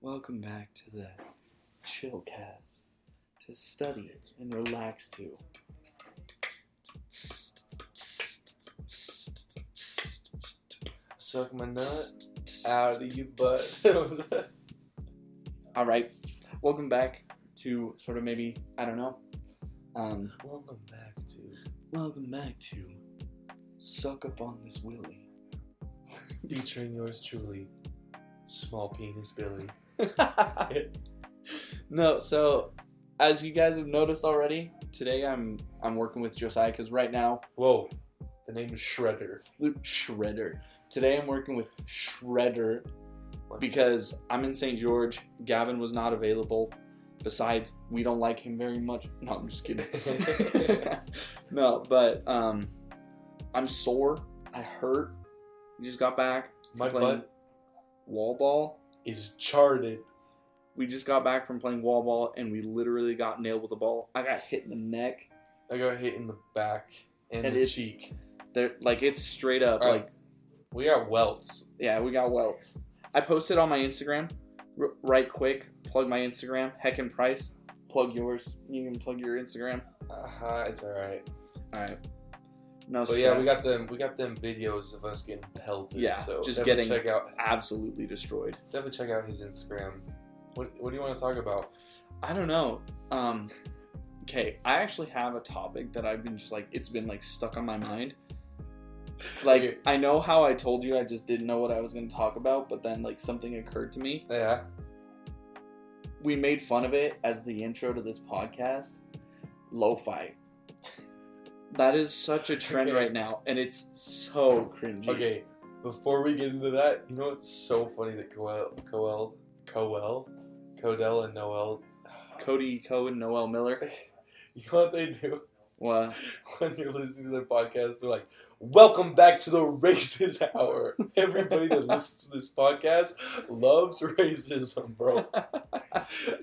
Welcome back to the chill cast to study and relax to. Suck my nut out of your butt. All right, welcome back to sort of maybe I don't know. Um, Welcome back to. welcome back to suck up on this willy. Featuring yours truly, Small Penis Billy. no, so as you guys have noticed already, today I'm I'm working with Josiah because right now Whoa, the name is Shredder. Shredder. Today I'm working with Shredder because I'm in St. George. Gavin was not available. Besides, we don't like him very much. No, I'm just kidding. no, but um, I'm sore. I hurt. You just got back. My playing butt wall ball. Is charted. We just got back from playing wall ball, and we literally got nailed with a ball. I got hit in the neck. I got hit in the back and, And the it's- cheek. There, like it's straight up. Right. Like We got welts. yeah, we got welts. I posted on my Instagram. R- right quick, plug my Instagram. Heckin' Price. Plug yours. You can plug your Instagram. Uh, it's all right. All right. No But yeah, we got them. We got them videos of us getting pelted. Yeah, so just getting- check out. absolutely destroyed. Definitely check out his Instagram. What What do you want to talk about? I don't know. Um, okay, I actually have a topic that I've been just like it's been like stuck on my mind. Like Okay. I know how I told you I just didn't know what I was going to talk about, but then like something occurred to me. Yeah. We made fun of it as the intro to this podcast. Lo-fi. That is such a trend Okay. right now, and it's so cringy. Okay, before we get into that, you know what's so funny that Coel, Coel, Coel, Codell and Noel, Cody Ko and, Noel Miller. you know what they do Well, when you're listening to their podcast? They're like, "Welcome back to the Racist Hour." Everybody that listens to this podcast loves racism, bro.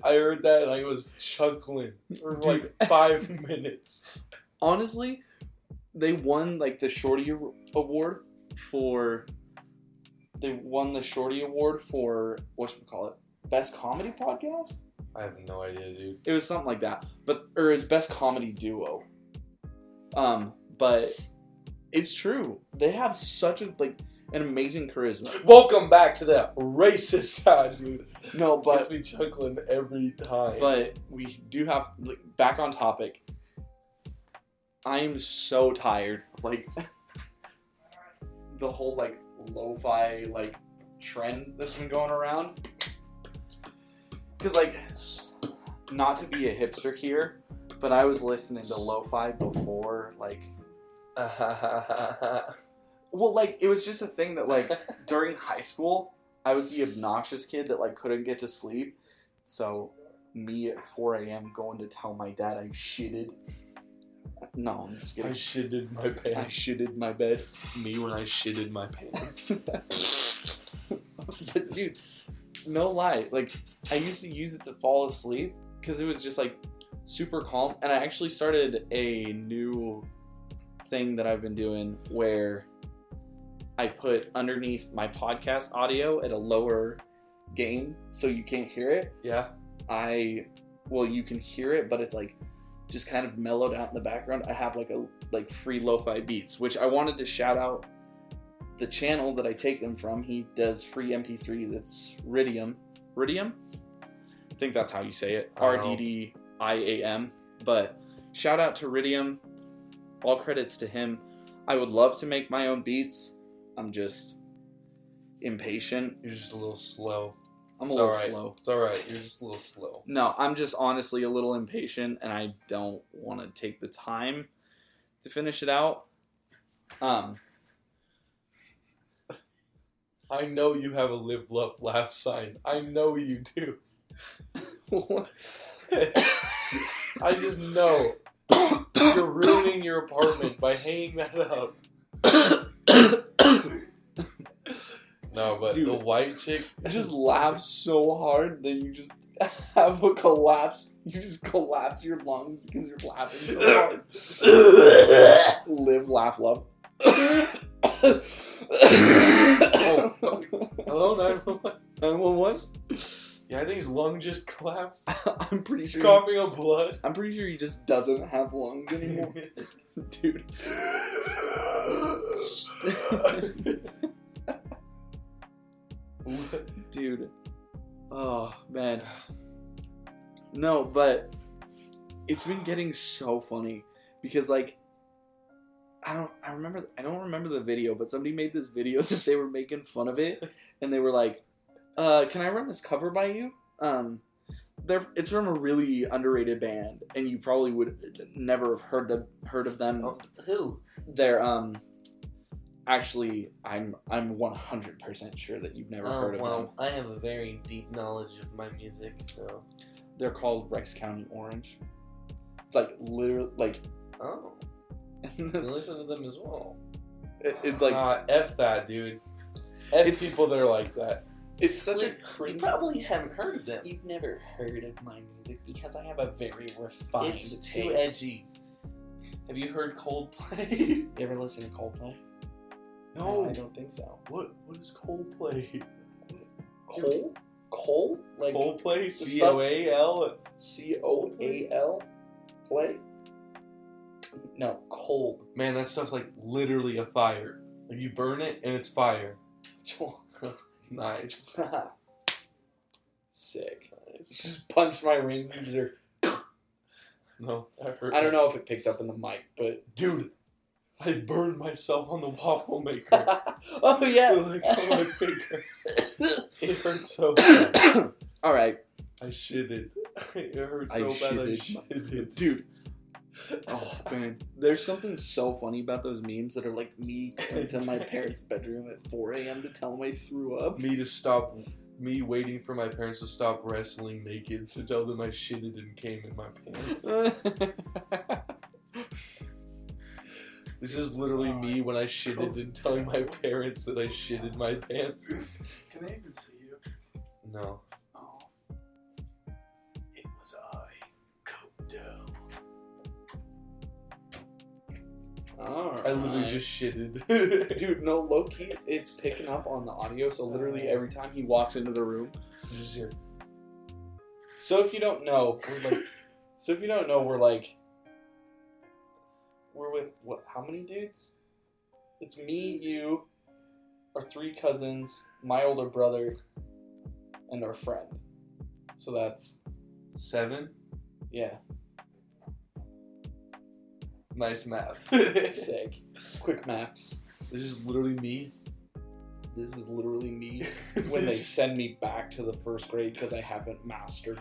I heard that and I was chuckling for like five minutes. Honestly, they won like the Shorty Award for. They won the Shorty Award for what should we call it? Best comedy podcast. I have no idea, dude. It was something like that, but or it's best comedy duo. Um, but it's true. They have such a like an amazing charisma. Welcome back to the racist side, dude. No, Gets but me chuckling every time. but we do have like, back on topic. I am so tired like the whole like lo-fi like trend that's been going around. Cause like not to be a hipster here, but I was listening to lo-fi before like well like it was just a thing that like during high school I was the obnoxious kid that like couldn't get to sleep. So me at 4 a.m. going to tell my dad I shitted. No, I'm just I kidding. shitted my I pants. shitted my bed. Me when I shitted my pants. but dude, no lie. Like I used to use it to fall asleep because it was just like super calm. And I actually started a new thing that I've been doing where I put underneath my podcast audio at a lower gain so you can't hear it. Yeah. I well you can hear it, but it's like just kind of mellowed out in the background. I have like a like free lo-fi beats, which I wanted to shout out the channel that I take them from. He does free MP3s. It's Ridium. Ridium? I think that's how you say it. R D D I A M. But shout out to Ridium. All credits to him. I would love to make my own beats. I'm just impatient. You're just a little slow. I'm a little alright. slow. It's alright. You're just a little slow. No, I'm just honestly a little impatient and I don't want to take the time to finish it out. Um, I know you have a live, love, laugh sign. I know you do. I just know. You're ruining your apartment by hanging that up. No, but Dude. the white chick just laugh so hard that you just have a collapse. You just collapse your lungs because you're laughing so hard. Live, laugh, love. oh, hello, 911. 911? Yeah, I think his lung just collapsed. I'm pretty He's sure. coughing up blood. I'm pretty sure he just doesn't have lungs anymore, dude. dude. Oh man. No, but it's been getting so funny because like I don't I remember I don't remember the video, but somebody made this video that they were making fun of it and they were like, uh, can I run this cover by you? Um they're, it's from a really underrated band, and you probably would never have heard them heard of them. Oh, who? They're um, actually, I'm I'm 100 percent sure that you've never Oh, heard of them. well, I have a very deep knowledge of my music, so. They're called Rex County Orange. It's like literally like Oh, you listen to them as well. it, it's like Nah, F that, dude. F It's- people that are like that. it's such a Wait, You probably haven't heard of them. You've never heard of my music because I have a very refined It's taste. too edgy. Have you heard Coldplay? You ever listen to Coldplay? No. I don't think so. What? What is Coldplay? Coal? Coal? Like Coldplay? C O A L. C O A L? Play? No, cold. Man, that stuff's like literally a fire. Like you burn it and it's fire. Nice. Sick. nice. Just punched my rings and just No, I don't know if it picked up in the mic, but dude. I burned myself on the waffle maker. oh yeah. like on my finger. It hurts so bad. All right, I shitted. It hurt I so bad I shitted shitted. dude. Oh man, there's something so funny about those memes that are like me going to my parents' bedroom at 4 a.m. to tell them I threw up. Me to stop. Me waiting for my parents to stop wrestling naked to tell them I shitted and came in my pants. This is literally me when I shitted and oh, telling my parents that I shitted my pants. Can I even see you? No. Oh. It was I, Kodo. Alright. I literally just shitted. Dude, no, low key, it's picking up on the audio, so literally uh. every time he walks into the room. Just here. So if you don't know, we're like, so if you don't know, we're like, we're with what? How many dudes? It's me, you, our three cousins, my older brother, and our friend. So that's Seven. yeah, Nice math. sick. Quick maps. This is literally me. This is literally me when they send me back to the first grade because I haven't mastered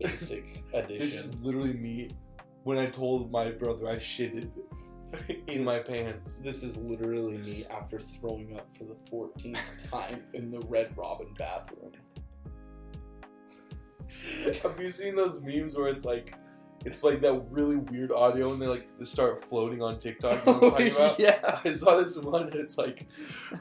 basic addition. This is literally me when I told my brother I shitted in my pants. This is literally me after throwing up for the 14th time in the Red Robin bathroom. Have you seen those memes where it's like, it's like that really weird audio and they like they start floating on TikTok? You know what I'm oh, talking about? yeah. I saw this one and it's like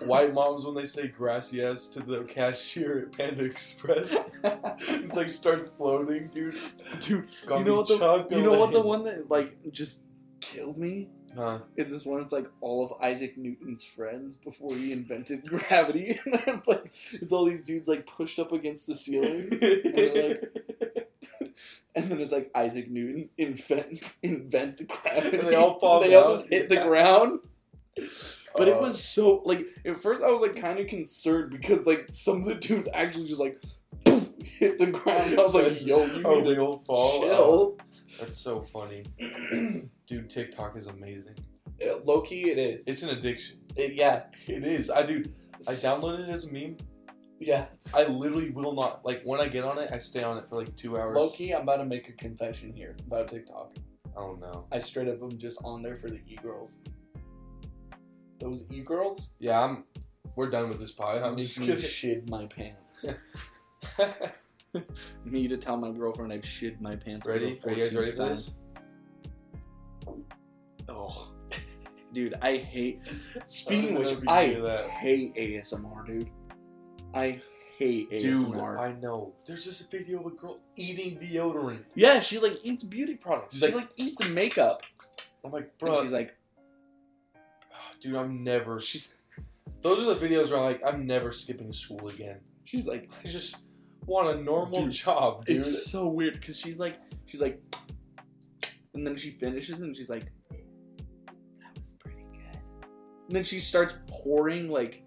white moms when they say gracias to the cashier at Panda Express. it's like starts floating, dude. Dude, you know what the chocolate. you know what the one that like just killed me Huh. is this one. It's like all of Isaac Newton's friends before he invented gravity, and like it's all these dudes like pushed up against the ceiling, they're and then it's like Isaac Newton invent invent gravity, And they all fall They all just hit the ground. But it Uh, was so like at first I was like kind of concerned because like some of the dudes actually just like poof, hit the ground. I was like, yo, you a need to fall. chill. Uh, that's so funny, dude. TikTok is amazing. Low key, it is. It's an addiction. It- yeah, It is. I do. I downloaded it as a meme. Yeah. I literally will not like when I get on it. I stay on it for like two hours. Low key, I'm about to make a confession here about TikTok. Oh no. I straight up am just on there for the e girls. Those e girls Yeah, I'm. We're done with this pod. I'm just gonna shit my pants. me to tell my girlfriend I've shit my pants. for ready? the Are you guys ready for this? Oh, dude, I hate. Speaking of which, I hate ASMR, dude. I hate Dude, ASMR. I know. There's just a video of a girl eating deodorant. yeah, she like eats beauty products. She's she like- like, eats makeup. I'm like, And bro, she's like, dude, I'm never. she's Those are the videos where I'm like, I'm never skipping school again. she's like, I just want a normal Dude, job, dude. It's so weird because she's like, she's like, and then she finishes and she's like, that was pretty good. And then she starts pouring like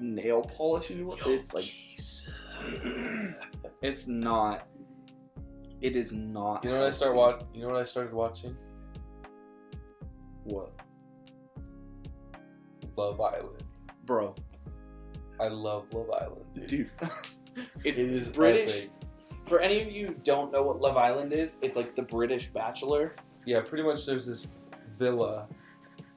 nail polish into it. It's like, it's not. It is not. You know what I start healthy. watch? You know what I started watching? What, Love Island. bro, I love Love Island, dude. dude? It is British. epic. For any of you who don't know what Love Island is, it's like the British Bachelor. Yeah, pretty much. There's this villa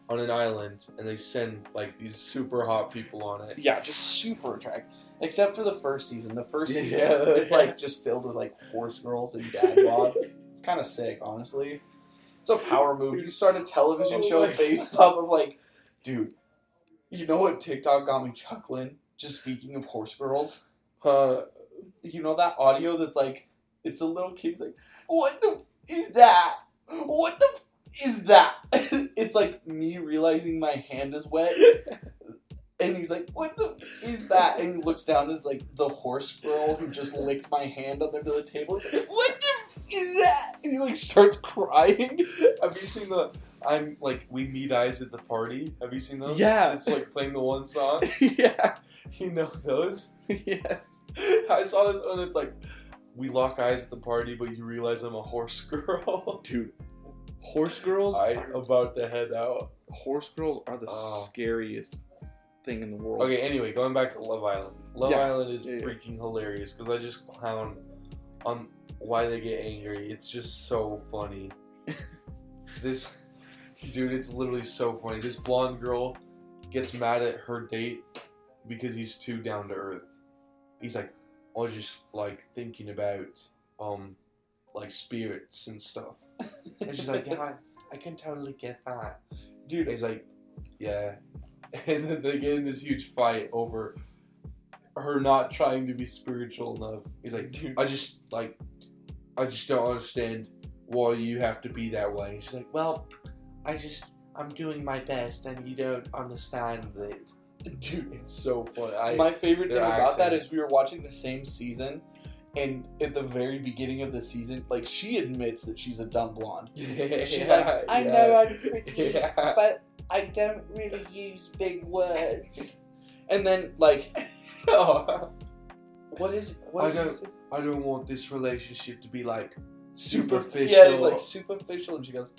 on an island, and they send like these super hot people on it. Yeah, just super attractive. Except for the first season. The first Yeah. season, it's like just filled with like horse girls and dad bods. it's kind of sick, honestly. It's a power move. You start a television Oh show based off of like, dude. You know what TikTok got me chuckling? Just speaking of horse girls, Uh, you know that audio that's like, it's the little kid's like, what the f- is that? What the f- is that? it's like me realizing my hand is wet. And he's like, "What the f- is that?" And he looks down, and it's like the horse girl who just licked my hand under the table. He's like, what the f- is that? And he like starts crying. have you seen the? I'm like we meet eyes at the party. Have you seen those? Yeah. It's like playing the one song. yeah. You know those? Yes. I saw this one. It's like we lock eyes at the party, but you realize I'm a horse girl. Dude, horse girls. I are, about to head out. horse girls are the Oh. scariest thing in the world. Okay, anyway, going back to Love Island. Love Yeah. Island is Yeah, yeah. freaking hilarious because I just clown on why they get angry. It's just so funny. this dude, it's literally so funny. This blonde girl gets mad at her date because he's too down to earth. He's like, I was just like thinking about um like spirits and stuff. And she's like, Yeah, I, I can totally get that. Dude, he's like, Yeah. And then they get in this huge fight over her not trying to be spiritual enough. He's like, Dude. I just like I just don't understand why you have to be that way. And she's like, Well, I just I'm doing my best and you don't understand it. Dude, it's so funny. I, My favorite thing their about that is we were watching the same season, and at the very beginning of the season, like she admits that she's a dumb blonde. She's like, I yeah. know I'm pretty, Yeah. but I don't really use big words. and then, like, Oh, what is what I is don't- it? I don't want this relationship to be like superficial? Yeah, it's like superficial, and she goes,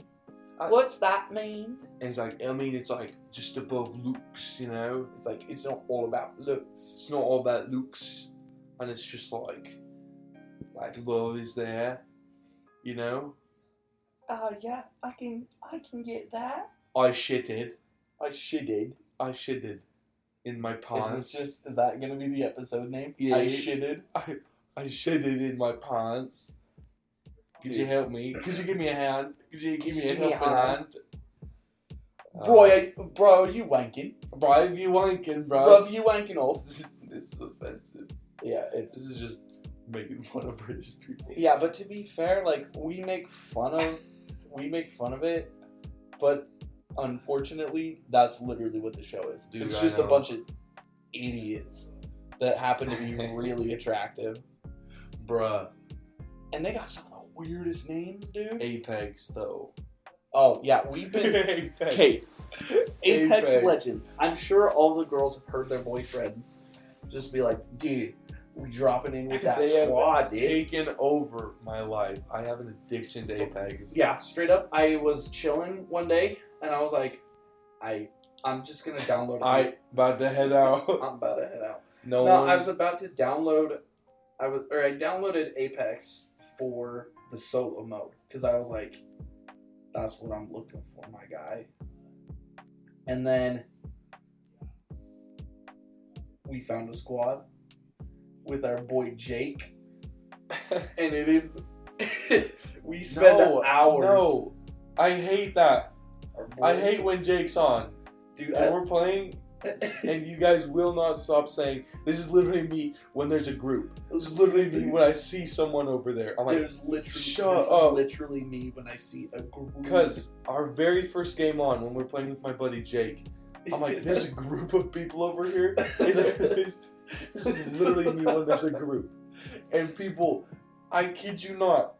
I- "What's that mean?" and it's like I mean it's like just above looks, you know. It's like it's not all about looks. It's not all about looks, and it's just like like love is there, you know. Oh yeah, I can I can get that. I shitted, I shitted. I shitted in my pants. Is pants. this just is that gonna be the episode name? Yeah. I shitted. I I shitted in my pants. Could you help me? Could you give me a hand? Could you give you me a give me a helping hand? hand? Bro, I, bro, you wanking? Uh, bro, you wanking, bro? Bro, you wanking off? This is this is offensive. Yeah, it's This is just making fun of British people. yeah, but to be fair, like we make fun of we make fun of it, but unfortunately, that's literally what the show is. Dude, it's just a bunch of idiots that happen to be really attractive, Bruh. and they got some of the weirdest names, dude. Apex though. Oh yeah, we've been Apex. Okay. Apex, Apex. Legends. I'm sure all the girls have heard their boyfriends just be like, dude, we dropping in with that They squad, dude. Taken over my life. I have an addiction to Apex. Yeah, straight up. I was chilling one day and I was like, I, I'm just gonna download. I about to head out. I'm about to head out. No, No, one. I was about to download. I was, or I downloaded Apex for the solo mode because I was like, that's what I'm looking for, my guy. And then we found a squad with our boy Jake, and it is. we spend no, hours. No, I hate that. I hate when Jake's on dude. and I- we're playing, and you guys will not stop saying this is literally me when there's a group. This is literally me when I see someone over there. I'm like, There's literally shut this up. Is literally me when I see a group. because our very first game on when we're playing with my buddy Jake, I'm like, there's a group of people over here. This, is literally me when there's a group. and people, I kid you not,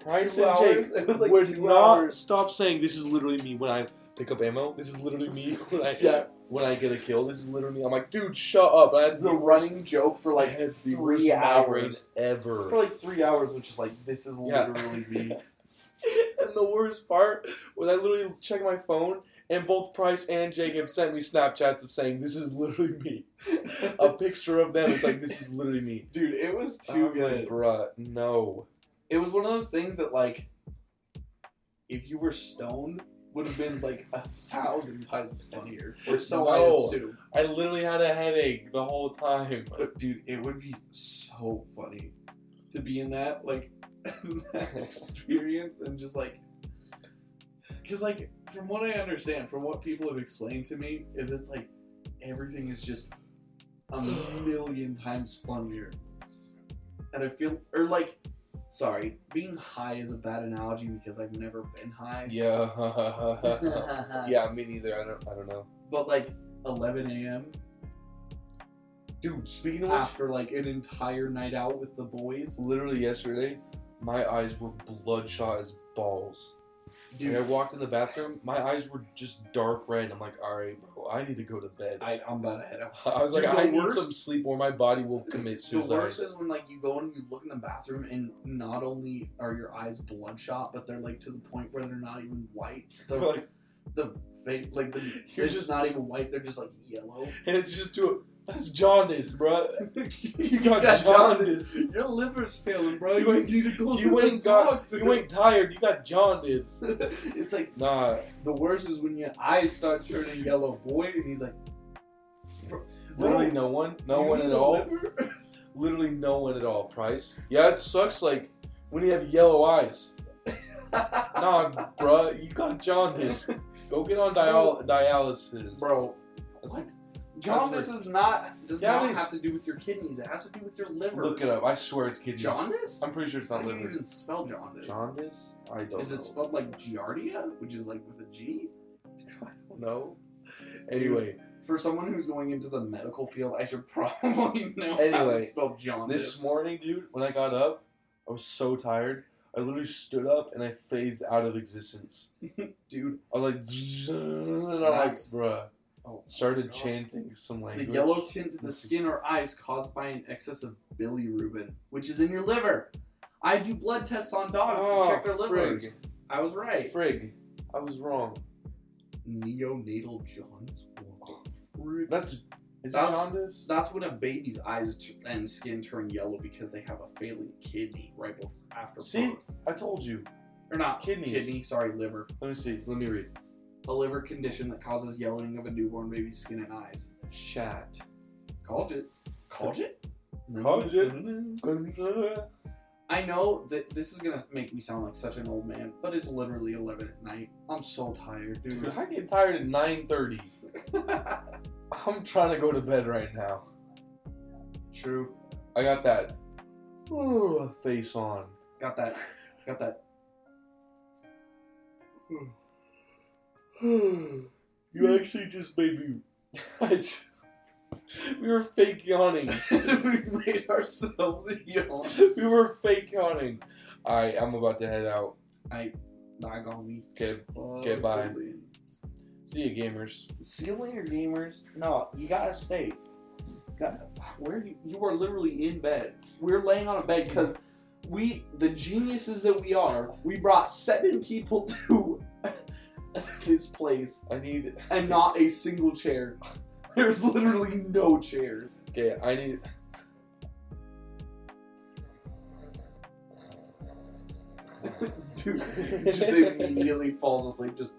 Price Two and Jake hours? It was like would two not hours. stop saying this is literally me when I pick up ammo. This is literally me when I Yeah. when I get a kill. This is literally me. I'm like, dude, shut up. I had The running joke for like three hours. ever. For like three hours, which is like this is Yeah. literally me. and the worst part was I literally checked my phone and both Price and Jacob sent me Snapchats of saying this is literally me. A picture of them. It's like this is literally me. Dude, it was I too was good. like, bruh, no. it was one of those things that like if you were stoned would have been like a thousand times funnier. Or so I assume. I literally had a headache the whole time. But dude, it would be so funny to be in that like that experience and just like because like from what I understand, from what people have explained to me, is it's like everything is just a million times funnier. And I feel or like sorry, being high is a bad analogy because I've never been high. Yeah. yeah, me neither. I don't I don't know. But like 11 a.m. Dude, speaking of which, after like an entire night out with the boys, literally yesterday, my eyes were bloodshot as balls. Dude, I walked in the bathroom, my eyes were just dark red. I'm like, all right, bro, I need to go to bed. I, I'm about to head out. I was Dude, like, I need worst- some sleep or my body will commit suicide. The worst is when like you go and you look in the bathroom and not only are your eyes bloodshot, but they're like to the point where they're not even white. They're like, the face like the it's just- not even white. They're just like yellow. and it's just to that's jaundice, bro. you got jaundice. Your liver's failing, bro. You You, ain't- need to go You to ain't the got, doctor. you ain't tired. You got jaundice. it's like Nah, the worst is when your eyes start turning yellow, boy, and he's like, literally no one, no one at all. liver?" Literally no one at all. Price. Yeah, it sucks. Like when you have yellow eyes. Nah, bro. you got jaundice. Go get on dial- dialysis, Bro, That's- what? Jaundice is not does Yeah, it not is. have to do with your kidneys. It has to do with your liver. Look it up. I swear it's kidneys. Jaundice? I'm pretty sure it's How not do you liver. even spell jaundice? Jaundice? I don't Is know. it spelled like Giardia, which is like with a G? I don't know. Anyway, For someone who's going into the medical field, I should probably know how Anyway, to spell jaundice. this morning, dude, when I got up, I was so tired. I literally stood up and I phased out of existence. Dude, I was like, and I'm like, That's- bruh. Oh, Started chanting some language. The yellow tint to the skin or eyes caused by an excess of bilirubin, which is in your liver. I do blood tests on dogs Oh, to check their oh, livers. frig. I was right. Frig. I was wrong. Neonatal jaundice. Frig? That's is That's- that jaundice? That's when a baby's eyes t- and skin turn yellow because they have a failing kidney right before after See? birth. I told you. Or not Kidneys. kidney, sorry, liver. Let me see. Let me read. A liver condition that causes yellowing of a newborn baby's skin and eyes. Shat. Called it. Called it? Called it. I know that this is gonna make me sound like such an old man, but it's literally 11 at night. I'm so tired, dude. Dude, I get tired at 9:30. I'm trying to go to bed right now. True. I got that ooh, face on. Got that. Got that. you actually just made me. we were fake yawning. we made ourselves yawn. we were fake yawning. Alright, I'm about to head out. I not gonna be. Okay, Okay, bye. see you, gamers. See you later, gamers. No, you gotta stay. Got, where you, you are literally in bed. We're laying on a bed because we, the geniuses that we are, we brought seven people to this place I need. and not a single chair. There's literally no chairs. Okay, I need. Dude, just immediately falls asleep. Just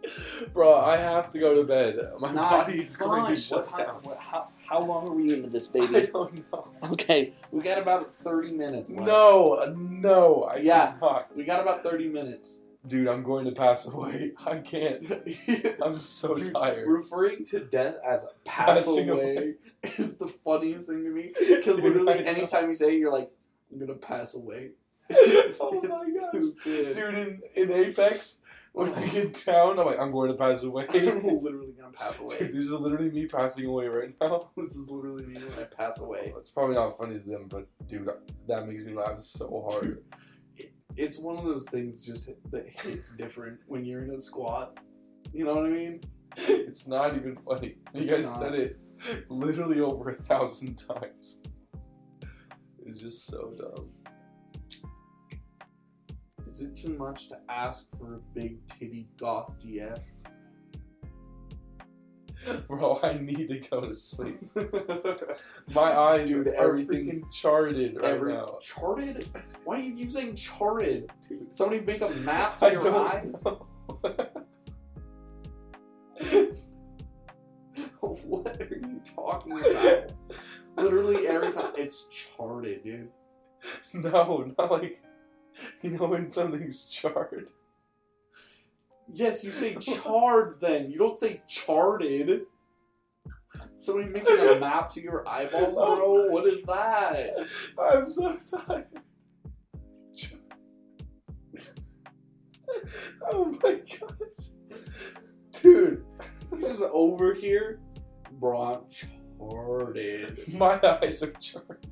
Bro, I have to go to bed. My not body's going fine. to shut What time- down. what- how, how long are we into this, I baby? don't know. Okay, we got about 30 minutes left. No, no, I Yeah. cannot. We got about 30 minutes. Dude, I'm going to pass away. I can't. I'm so Dude, tired. Referring to death as a pass Passing away is the funniest thing to me. Because literally, anytime you say it, you're like, I'm gonna pass away. oh my It's gosh. too good. Dude, in, in Apex, When I get down, I'm like, I'm going to pass away. I'm literally gonna pass Dude, away. this is literally me passing away right now. this is literally me when I pass away. It's probably not funny to them, but dude, that makes me laugh so hard. It's one of those things just that hits different when you're in a squat. You know what I mean? It's not even funny. You It's guys not. said it literally over a thousand times. It's just so dumb. Is it too much to ask for a big titty goth GF? Bro, I need to go to sleep. My eyes Dude, are everything- freaking charted right Every now. charted? Why do you keep saying charted? Somebody make a map to I your eyes? what are you talking about? Literally every time it's charted, dude. no, not like you know when something's charred. Yes, you say charred then. You don't say charted. Somebody making a map to your eyeball, bro. What is that? I'm so tired. oh my gosh. Dude, Just over here, bro. I'm charted. my eyes are charred.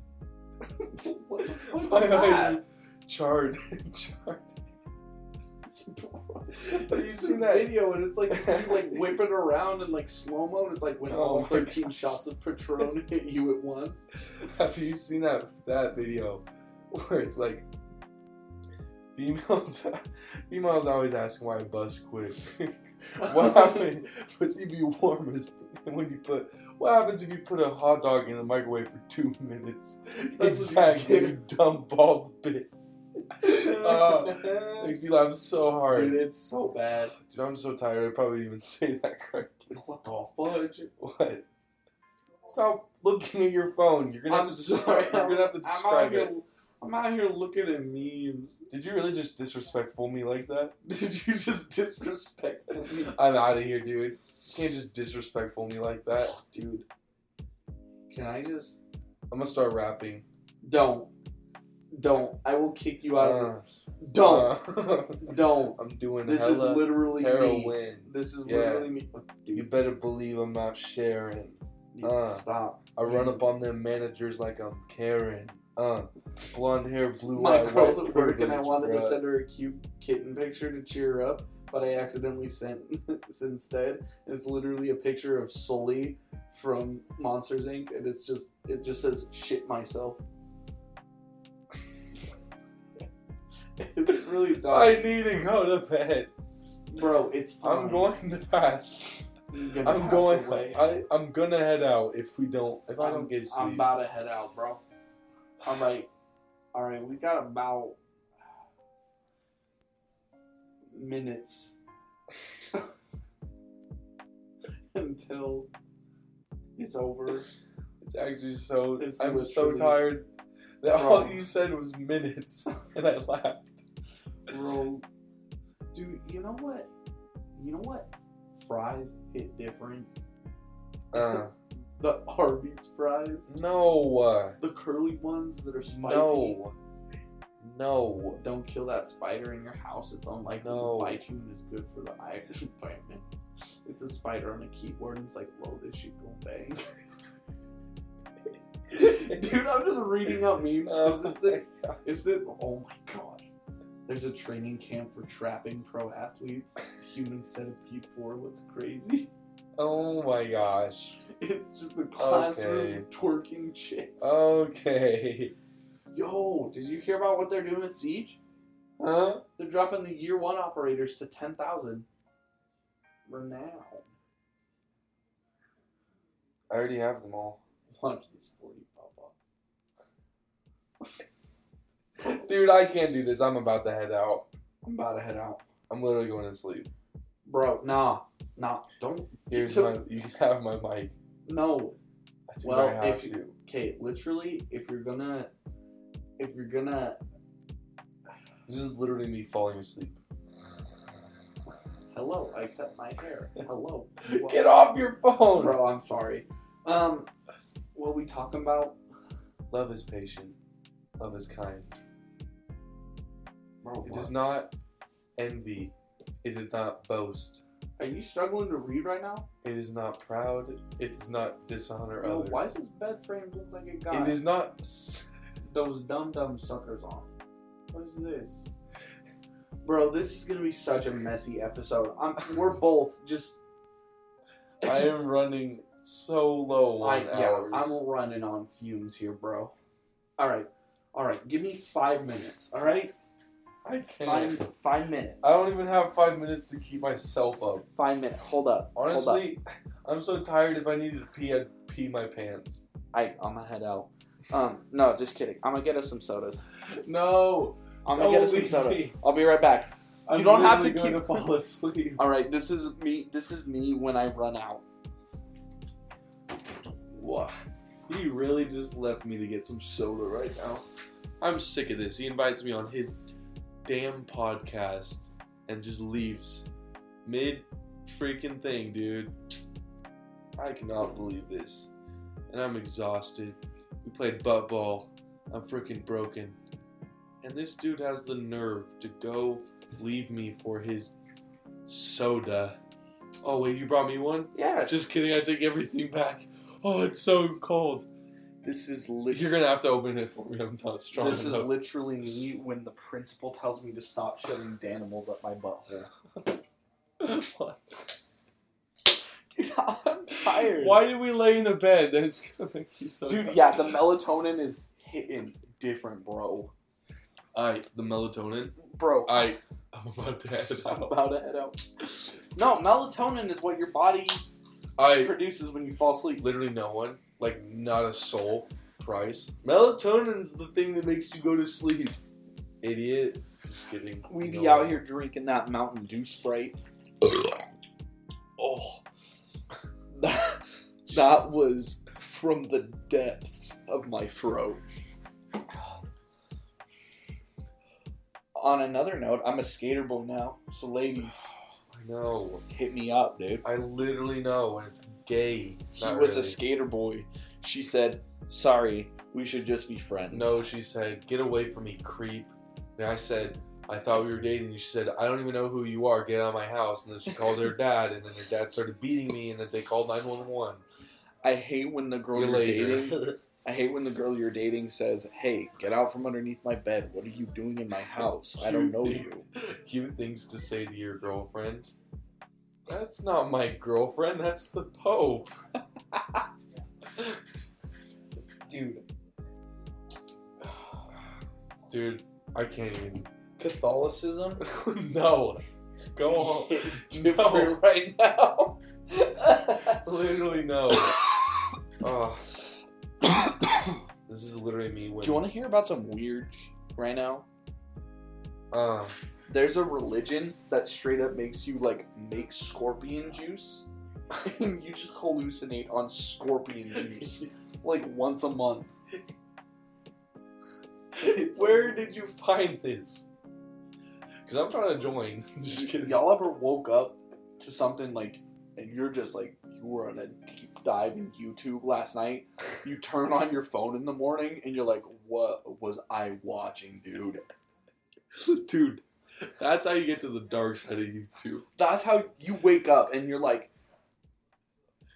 what fuck My is eyes that? are charred. charred. Have you seen that video and it's like you like whipping around in like slow mo and it's like when Oh all 13 gosh. shots of Patron hit you at once. Have you seen that that video where it's like females females always asking why I bust quick. what happened? But you be warm as when you put what happens if you put a hot dog in the microwave for two minutes? That's exactly, you you dump all the bit. Uh, Makes me laugh so hard. Dude, it's so bad. Dude, I'm so tired. I probably even say that correctly. What the fudge? What? Stop looking at your phone. You're gonna have I'm to sorry. describe. You're gonna have to I'm describe here. it. I'm out here looking at memes. Did you really just disrespectful me like that? Did you just disrespect me? I'm out of here, dude. You can't just disrespectful me like that. Dude, can I just I'm gonna start rapping. don't, don't? I will kick you out. of Uh, it. Don't, uh, don't. I'm doing This is literally me. This is Yeah. literally me. You better believe I'm not sharing. dude, uh, stop. I run up on them managers like I'm Karen. Uh, blonde hair, blue eyes. My eye, girl's at work and I wanted to send her a cute kitten picture to cheer her up, but I accidentally sent this instead. And it's literally a picture of Sully from Monsters Inc. and it's just it just says shit myself. It's really. I need to go to bed. Bro, it's fine. I'm going to pass. Gonna I'm pass going. away. I I'm gonna head out if we don't. If I I'm- don't get I'm about to head out, bro. All right, all right. We got about minutes until it's over. It's actually so. It's I'm so tired. all you said was minutes, and I laughed. Bro, dude, you know what? You know what? Fries hit different. Uh, The Arby's fries, no, the curly ones that are spicy. no, no. Don't kill that spider in your house. It's unlikely No. to bite you and is good for the iron environment. It's a spider on a keyboard and it's like, whoa, this shit gon' bang. Dude, I'm just reading up memes. is this the Oh is this oh my god. There's a training camp for trapping pro athletes. Human centipede four looks crazy. Oh my gosh. It's just a classroom Okay. twerking chicks. Okay. Yo, did you hear about what they're doing at Siege? Huh? They're dropping the year one operators to 10,000. Renown. I already have them all. Watch this 40 pop up. Dude, I can't do this. I'm about to head out. I'm about to head out. I'm literally going to sleep. Bro, nah. Nah. Don't. Here's my. You can have my mic. No. Well, if you- to. Okay, literally, if you're gonna. If you're gonna. This is literally me falling asleep. Hello, I cut my hair. Hello. Get off your phone. Bro, I'm sorry. Um, what we talking about? Love is patient. Love is kind. Bro, It does not envy. It does not boast. Are you struggling to read right now? It is not proud. It does not dishonor Yo, others. why does bed frame look like a guy? it is not. s- those dumb dumb suckers on. What is this? Bro, this is gonna be such a messy episode. I'm, we're both just. I am running so low I, on yeah. I'm running on fumes here, bro. All right, all right. Give me five minutes. All right, I five can't. five minutes. I don't even have five minutes to keep myself up. Five minutes. Hold up. hold up. Honestly, I'm so tired. If I needed to pee, I'd pee my pants. I I'm gonna head out. Um, no, just kidding. I'm gonna get us some sodas. No, I'm gonna don't get us some leave soda. me. I'll be right back. I'm don't have to literally keep- going to fall asleep. All right, this is me. This is me when I run out. What? He really just left me to get some soda right now. I'm sick of this. He invites me on his damn podcast and just leaves mid freaking thing, dude. I cannot believe this. And I'm exhausted. We played butt ball. I'm freaking broken. And this dude has the nerve to go leave me for his soda. Oh, wait, you brought me one? Yeah, Just kidding, I take everything back. Oh, it's so cold. This is literally, You're gonna have to open it for me. I'm not strong This is enough. literally me when the principal tells me to stop shoving Danimals up my butthole. What? Dude, I'm tired. Why did we lay in a bed? That's gonna make you so. Dude, tired. yeah, the melatonin is hitting different, bro. I the melatonin. Bro, I I'm about to head I'm out. about to head out. No, melatonin is what your body I produces when you fall asleep. literally no one, like not a soul. Price. Melatonin's the thing that makes you go to sleep. Idiot. Just kidding. We be No out one. here drinking that Mountain Dew Sprite. Oh. That, that was from the depths of my throat. On another note, I'm a skater boy now. So ladies, I know. hit me up, dude. I literally know, and it's gay. He Not was a skater boy. She said, "Sorry, we should just be friends." No, she said, "Get away from me, creep." And I said, "I thought we were dating." And she said, "I don't even know who you are. Get out of my house." And then she called her dad, and then her dad started beating me, and then they called nine one one. I hate when the girl you're dating. I hate when the girl you're dating says, "Hey, get out from underneath my bed. What are you doing in my house? I don't know you." Cute things to say to your girlfriend. That's not my girlfriend. That's the Pope. Dude, Dude, I can't even. Catholicism no. Go on. different right now. Literally no. Ugh. this is literally me. When, Do you want to hear about some weird sh- right now? Um. There's a religion that straight up makes you like make scorpion juice, and you just hallucinate on scorpion juice like once a month. Where did you find this? Because I'm trying to join. Just kidding. Y'all ever woke up to something like, and you're just like, you were on a deep dive in YouTube last night. You turn on your phone in the morning and you're like, what was I watching, dude? Dude, that's how you get to the dark side of YouTube. That's how you wake up and you're like,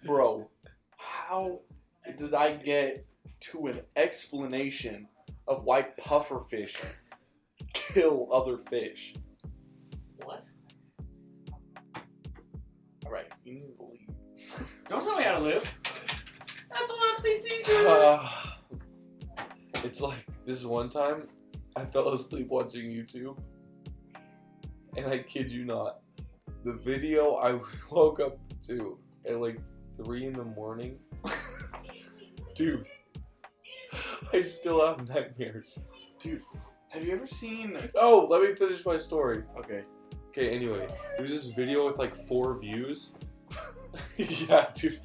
bro, how did I get to an explanation of why pufferfish kill other fish? What? All right, you need to leave. Don't tell me how to live. Epilepsy seizure. Uh, it's like this one time I fell asleep watching YouTube, and I kid you not, the video I woke up to at like three in the morning, dude. I still have nightmares. Dude. Have you ever seen? Oh, let me finish my story. Okay, Okay, anyway, there's this video with like four views. yeah, dude.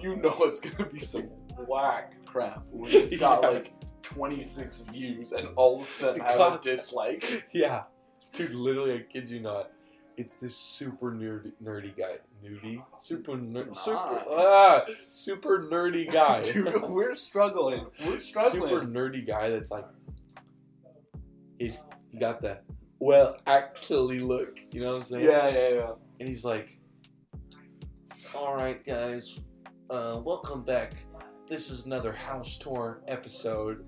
you know it's gonna be some whack crap when it's got Yeah. like 26 views and all of them have a dislike. Yeah, dude. Literally, I kid you not. It's this super nerdy, nerdy guy. Nudie? Super, ner- super, ah, super nerdy guy. Dude, we're struggling. We're struggling. Super nerdy guy that's like, you got the well, actually, look. You know what I'm saying? Yeah, yeah, yeah. And he's like, "All right, guys, uh, welcome back. This is another house tour episode."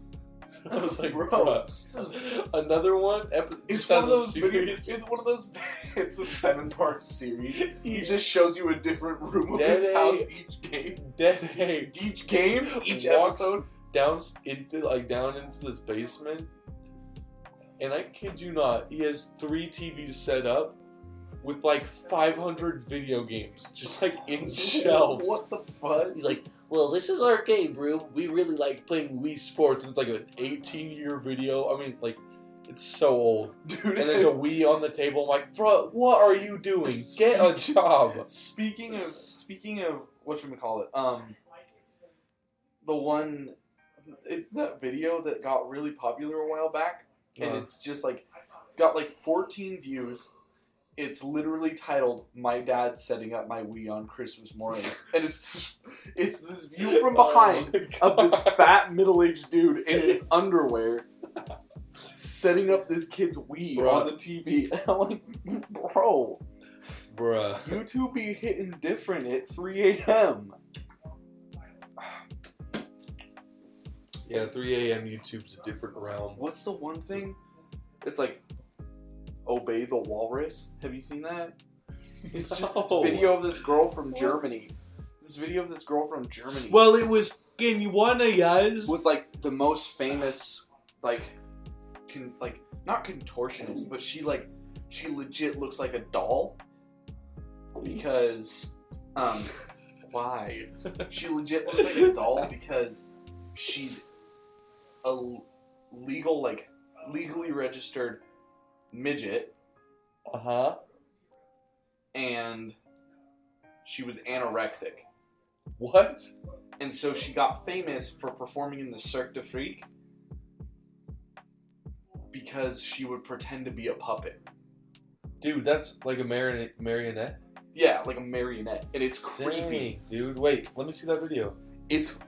I was like, Bro, "Bro, this is- another one." Epi- It's one of those. It's one of those. It's a seven-part series. He just shows you a different room of his house each game. Dead Hey Each game, each episode. down into like down into this basement, and I kid you not, he has three TVs set up with like 500 video games, just like in shelves. What the fuck? He's like, well, this is our game room. We really like playing Wii Sports. And it's like an 18 year video. I mean, like, it's so old. dude. And there's a Wii on the table. I'm like, bro, what are you doing? Get a job. Speaking of speaking of what should we call it, um, the one, it's that video that got really popular a while back, and Uh. it's just like it's got like 14 views. It's literally titled "My Dad Setting Up My Wii on Christmas Morning," and it's it's this view from oh behind Oh of this fat middle-aged dude in his underwear setting up this kid's Wii Bruh. on the TV. And I'm like, bro, Bruh. YouTube be hitting different at 3 a.m. Yeah, 3 a.m. YouTube's a different realm. What's the one thing? It's like obey the walrus. Have you seen that? It's just this video of this girl from Germany. This video of this girl from Germany Well, it was in one of guys. was like the most famous, like, con- like not contortionist, but she like she legit looks like a doll because um why she legit looks like a doll because she's a l- legal like legally registered midget Uh huh. and she was anorexic What? and so she got famous for performing in the Cirque du Freak because she would pretend to be a puppet. Dude, that's like a marionette. marionette? Yeah, like a marionette, and it's creepy. Dang, dude. Wait, let me see that video. It's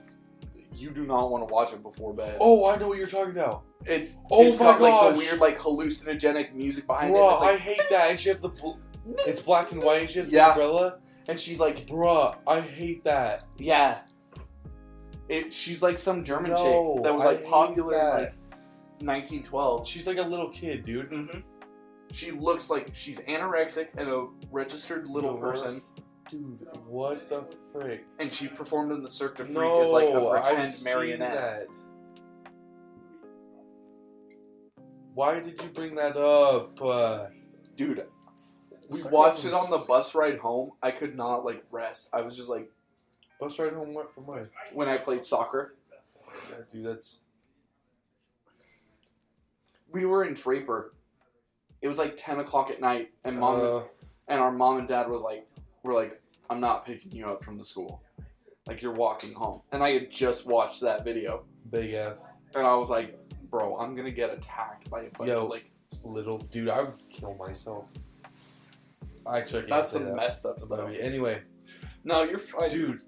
you do not want to watch it before bed. Oh, I know what you're talking about. It's Oh it's my got like the weird like hallucinogenic music behind it. Bruh, It's I hate that. And she has the. Bl- it's black and white. And she has Yeah. the umbrella. and she's like, Bruh, I hate that. yeah. It, she's like some German No, chick that was like popular in like 1912. She's like a little kid, dude. Mm-hmm. She looks like she's anorexic and a registered little No. person, Dude, what the frick? and she performed in the Cirque du Freak No, as like a pretend marionette. Why did you bring that up? Uh, Dude, we Sarcasm watched it on the bus ride home. I could not like rest. I was just like bus ride home what from where? when I played soccer. Yeah, dude, that's We were in Draper. It was like ten o'clock at night, and mom uh, and our mom and dad was like, "We're like, I'm not picking you up from the school. Like you're walking home." And I had just watched that video, big F. and I was like, "Bro, I'm gonna get attacked by a bunch Yo. of like." Little dude, I would kill myself. Actually, I can't That's say some that messed up about stuff. me. Anyway, No, you're fine, dude,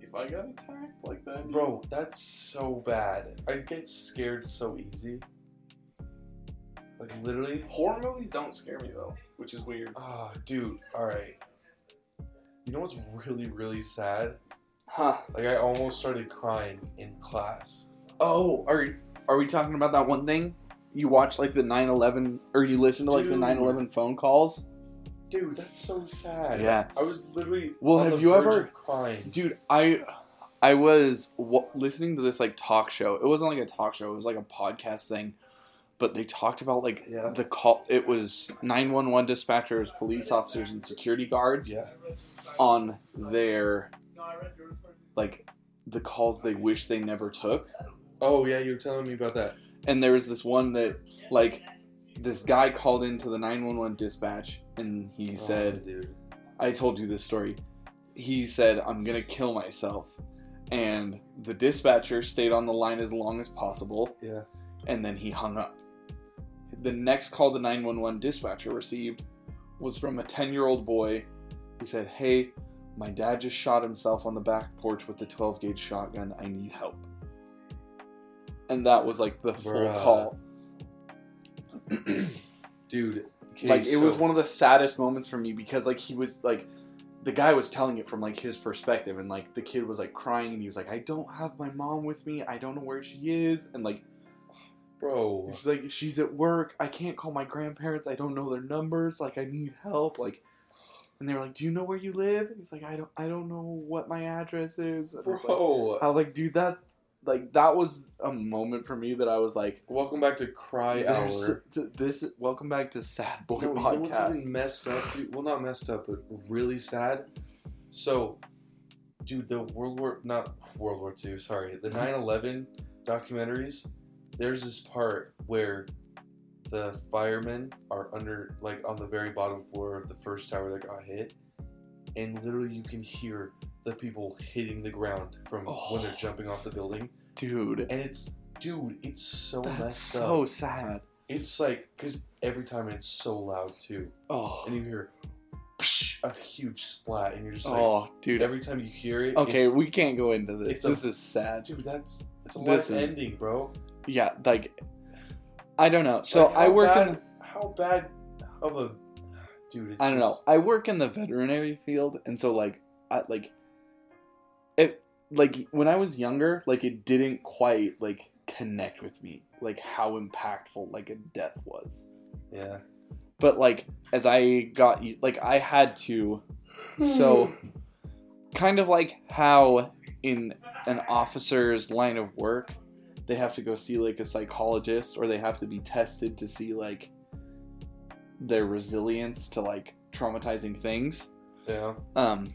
If I got attacked like that, dude- bro, that's so bad. I get scared so easy. Like literally. horror movies don't scare me though, which is weird. Ah, dude. All right. You know what's really, really sad? Huh? Like I almost started crying in class. Oh, are are we talking about that one thing? You watch like the 9/11, or you listen to like the Dude. 9/11 phone calls? Dude, that's so sad. Yeah. I was literally. Well, on have the you verge ever- of crying? Dude, I I was w- listening to this like talk show. It wasn't like a talk show. It was like a podcast thing. But they talked about like Yeah. the call. It was 911 dispatchers, police officers, and security guards Yeah. on their like the calls they wish they never took. Oh yeah, you were telling me about that. And there was this one that like this guy called into the 911 dispatch and he oh, said, oh, dude. I told you this story. He said, I'm going to kill myself. And the dispatcher stayed on the line as long as possible. Yeah. And then he hung up. The next call the 911 dispatcher received was from a 10 year old boy who said, Hey, my dad just shot himself on the back porch with a 12 gauge shotgun. I need help. And that was like the full Bruh. call. dude. okay, like it was one of the saddest moments for me because like he was like the guy was telling it from like his perspective and like the kid was like crying and he was like i don't have my mom with me i don't know where she is and like bro. she's like she's at work i can't call my grandparents i don't know their numbers like i need help like and they were like do you know where you live and he's like i don't i don't know what my address is and I was like- Bro, I was like dude that like that was a moment for me that i was like welcome back to Cry there's- Hour. th- this welcome back to sad boy No, you know what's podcast even messed up? Dude? Well, not messed up, but really sad. So, dude, the World War not World War Two. Sorry, the 9/11 documentaries. There's this part where the firemen are under, like, on the very bottom floor of the first tower that got hit, and literally you can hear the people hitting the ground from when they're Oh. jumping off the building, dude and it's, dude, it's so That's so up. sad. It's like because every time it's so loud too Oh, and you hear psh, a huge splat, and you're just like, oh, dude. every time you hear it, Okay, we can't go into this. it's a- This is sad. dude, that's it's a This is- ending, bro. Yeah, like I don't know. So Like, I work bad, in. The, how bad of a dude? It's I don't know. I work in the veterinary field, and so like, I like it. Like when I was younger, like it didn't quite like connect with me, like how impactful like a death was. Yeah, But like as I got like I had to So, kind of like how in an officer's line of work, they have to go see like a psychologist or they have to be tested to see like their resilience to like traumatizing things. yeah, Um,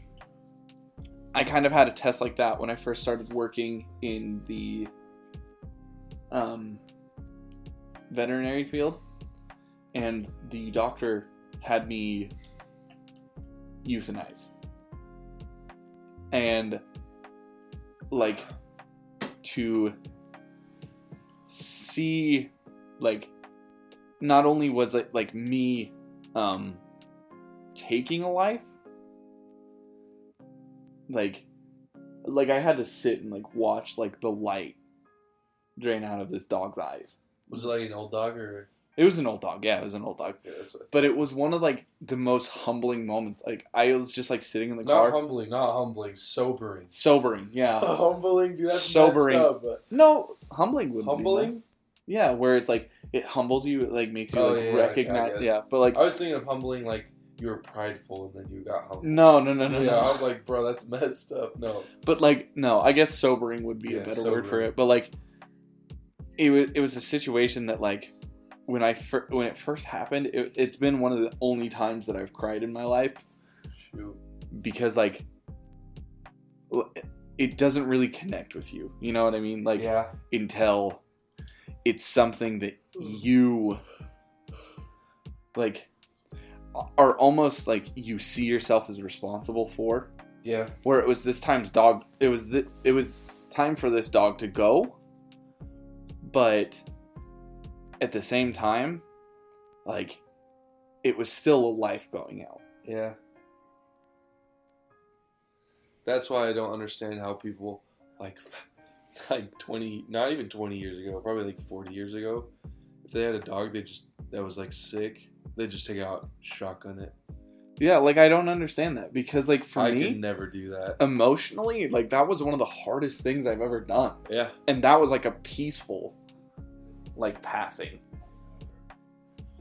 I kind of had a test like that when I first started working in the um, veterinary field, and the doctor had me euthanize, and like to see like not only was it like me um taking a life like like I had to sit and like watch like the light drain out of this dog's eyes. was it like an old dog or? It was an old dog, yeah, it was an old dog. Yeah, But it was one of like the most humbling moments. Like I was just like sitting in the not car, humbling, not humbling, sobering. sobering. Yeah, humbling, dude. That's Sobering. Up, but no, humbling would be humbling. Yeah, where it's like it humbles you, it like makes you Oh, like yeah, recognize. Yeah, but like I was thinking of humbling, like you were prideful and then you got no, no, no, no, yeah, no. I was like, bro, that's messed up. No, But like, no, I guess sobering would be Yeah, a better word for it. But like, it was it was a situation that like when I fir- when it first happened, it, it's been one of the only times that I've cried in my life shoot. because like it doesn't really connect with you. You know what I mean? Like yeah, until it's something that you like are almost like you see yourself as responsible for. Yeah, where it was this time's dog it was th- it was time for this dog to go. But at the same time like it was still a life going out. Yeah. That's why I don't understand how people like like twenty, not even twenty years ago, probably like forty years ago, if they had a dog they just that was like sick, they just take out shotgun it. yeah like i don't understand that because like for I me could never do that. emotionally like that was one of the hardest things i've ever done Yeah, and that was like a peaceful like passing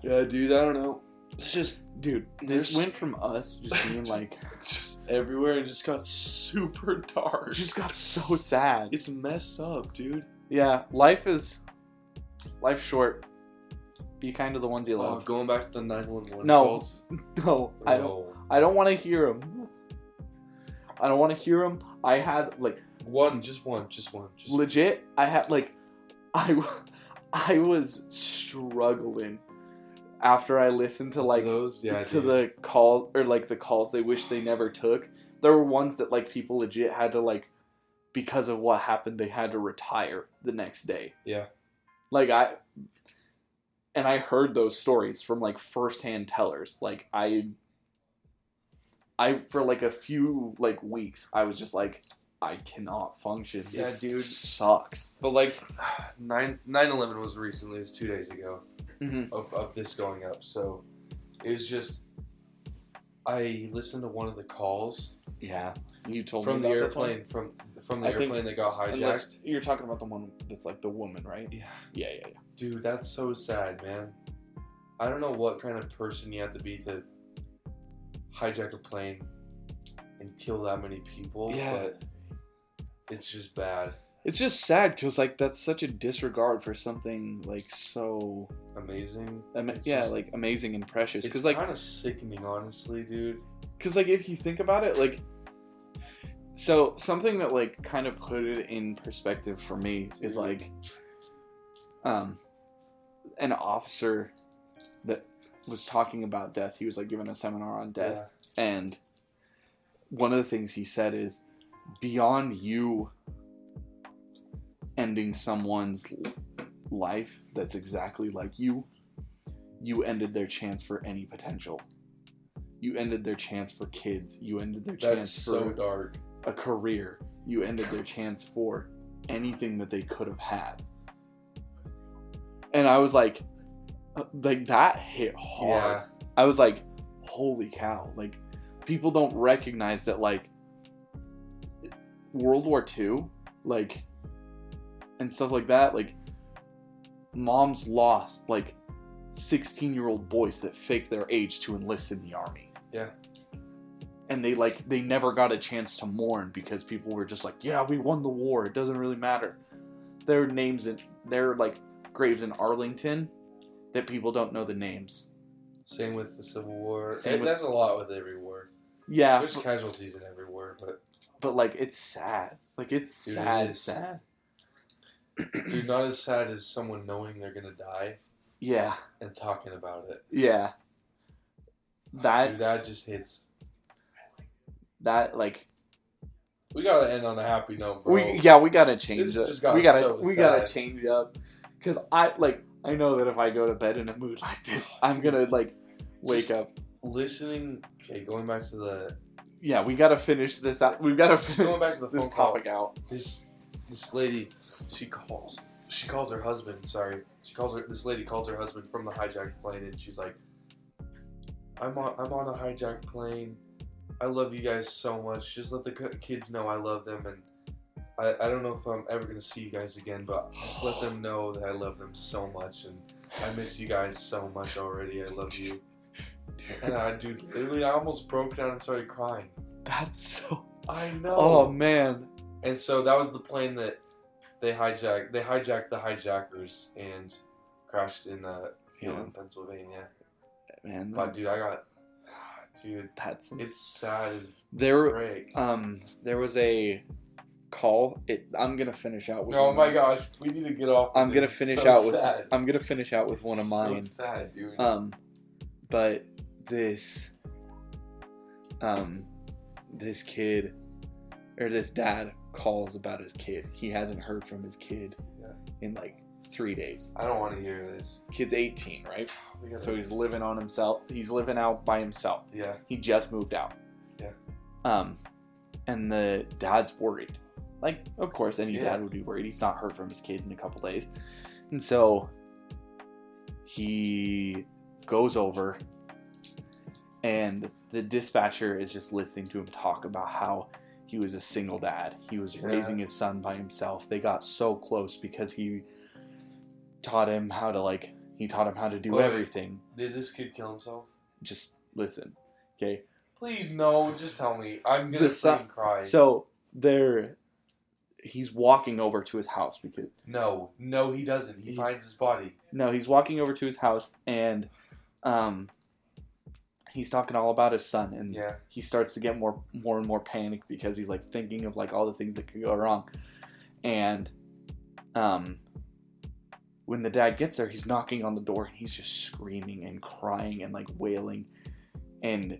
yeah, dude. I don't know. It's just dude this went from us just being like just everywhere and just got super dark. just got so sad it's messed up, dude. yeah life is life short be kind to the ones you Oh, love going back to the nine one one No. calls. no i don't i don't want to hear them i don't want to hear them i had like One, just one, just one, just legit i had like I, I was struggling after i listened to like those. Yeah, to the calls or like the calls they wish they never took there were ones that like people legit had to like because of what happened they had to retire the next day Yeah. like i and i heard those stories from like firsthand tellers like i i for like a few like weeks i was just like i cannot function Yeah, This dude. sucks But like, nine nine eleven was recently. It was two days ago. Mhm. of, of this going up. So it was just I listened to one of the calls Yeah, you told from me the about this one. airplane from from the I airplane that got hijacked. Unless you're talking about the one that's like the woman, right? Yeah. Yeah, yeah, yeah. Dude, that's so sad, man. I don't know what kind of person you have to be to hijack a plane and kill that many people, Yeah. but it's just bad. It's just sad because like that's such a disregard for something like so Amazing. ama- yeah just- like amazing and precious. It's Because like kind of sickening, honestly, dude. because like if you think about it like so something that like kind of put it in perspective for me is like um an officer that was talking about death he was like giving a seminar on death and one of the things he said is beyond you ending someone's life that's exactly like you you ended their chance for any potential you ended their chance for kids you ended their That's chance so for dark. a career you ended their chance for anything that they could have had and i was like uh, like that hit hard Yeah. I was like, holy cow. Like, people don't recognize that, like, World War II, like, and stuff like that, like, moms lost, like, 16 year old boys that faked their age to enlist in the army. Yeah. And they, like, they never got a chance to mourn because people were just like, yeah, we won the war. It doesn't really matter. Their names, in, their, like, graves in Arlington that people don't know the names. Same with the Civil War. Same And with- that's a lot with every war. Yeah. There's casualties in every war, but but like it's sad. Like it's Dude, it sad, is. sad. Dude, not as sad as someone knowing they're gonna die Yeah, and talking about it. yeah. That's Dude, that just hits. that like We gotta end on a happy note, bro. we yeah we gotta change This it. just got we gotta so we gotta sad. change up because I like I know that if I go to bed in a mood like this, I'm gonna like wake Just- up. Listening. Okay, going back to the Yeah, we gotta finish this out. We've gotta finish going back to the this phone call. topic out. This this lady, she calls. She calls her husband. Sorry, she calls her. This lady calls her husband from the hijacked plane, and she's like, "I'm on. I'm on a hijacked plane. I love you guys so much. Just let the kids know I love them, and I, I don't know if I'm ever gonna see you guys again, but just let them know that I love them so much, and I miss you guys so much already. I love you." And I, dude, literally, I almost broke down and started crying. That's so. I oh, know. Oh man. And so that was the plane that they hijacked. They hijacked the hijackers and crashed in uh, Yeah. in Pennsylvania. Man, But dude, I got, dude, that's it's sad as there. break. Um, there was a call. It. I'm gonna finish out with. Oh my gosh, we need to get off. I'm gonna this. Finish so out with. I'm gonna finish out with one of mine. So sad, dude. Um, but this, um, this kid or this dad calls about his kid. He hasn't heard from his kid Yeah. in like three days. I don't want to hear this. Kid's 18, right? So he's living on himself. He's living out by himself. yeah, He just moved out. Yeah. Um, and the dad's worried. Like, of course, any Yeah. dad would be worried. He's not heard from his kid in a couple days, and so he goes over, and the dispatcher is just listening to him talk about how he was a single dad. He was Yeah. raising his son by himself. They got so close because he taught him how to like. He taught him how to do Wait, everything. Did this kid kill himself? Just listen, okay? Please no. Just tell me. I'm gonna son- cry. So they're he's walking over to his house because no, no, he doesn't. He He- finds his body. no, he's walking over to his house and um he's talking all about his son and Yeah. he starts to get more more and more panic because he's like thinking of like all the things that could go wrong. And um when the dad gets there, he's knocking on the door and he's just screaming and crying and like wailing and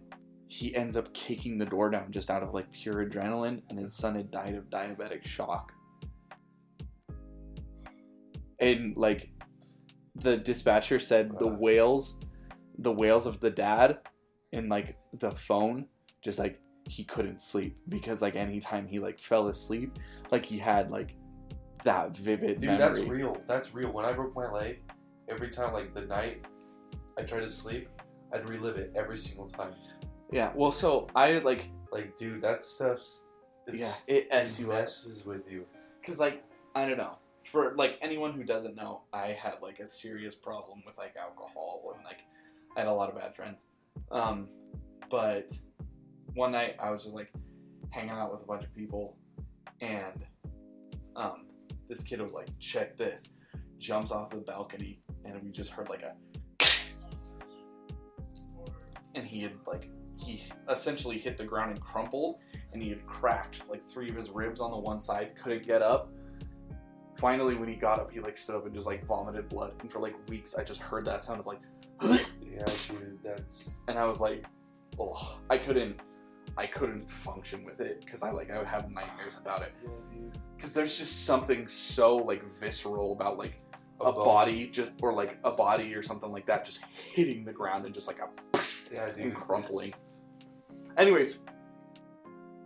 he ends up kicking the door down just out of like pure adrenaline and his son had died of diabetic shock. And like the dispatcher said the Right. wails the wails of the dad in like the phone just like he couldn't sleep because like anytime he like fell asleep like he had like that vivid Dude, memory that's real. That's real. When I broke my leg, every time like the night I try to sleep, I'd relive it every single time. Yeah. Well, so I like Like, dude, that stuff's it's, yeah, it you messes with you. Cause like I don't know. For like anyone who doesn't know, I had like a serious problem with like alcohol and like I had a lot of bad friends. Um, but one night I was just like hanging out with a bunch of people, and um, this kid was like, "Check this!" Jumps off the balcony, and we just heard like a, and he had like he essentially hit the ground and crumpled, and he had cracked like three of his ribs on the one side, couldn't get up. Finally, when he got up, he like stood up and just like vomited blood, and for like weeks, I just heard that sound of like, Yeah, dude, that's and I was like, oh, I couldn't, I couldn't function with it because I like I would have nightmares about it yeah, because there's just something so like visceral about like a, A body just or like a body or something like that just hitting the ground and just like a Yeah, dude. and crumpling. Anyways,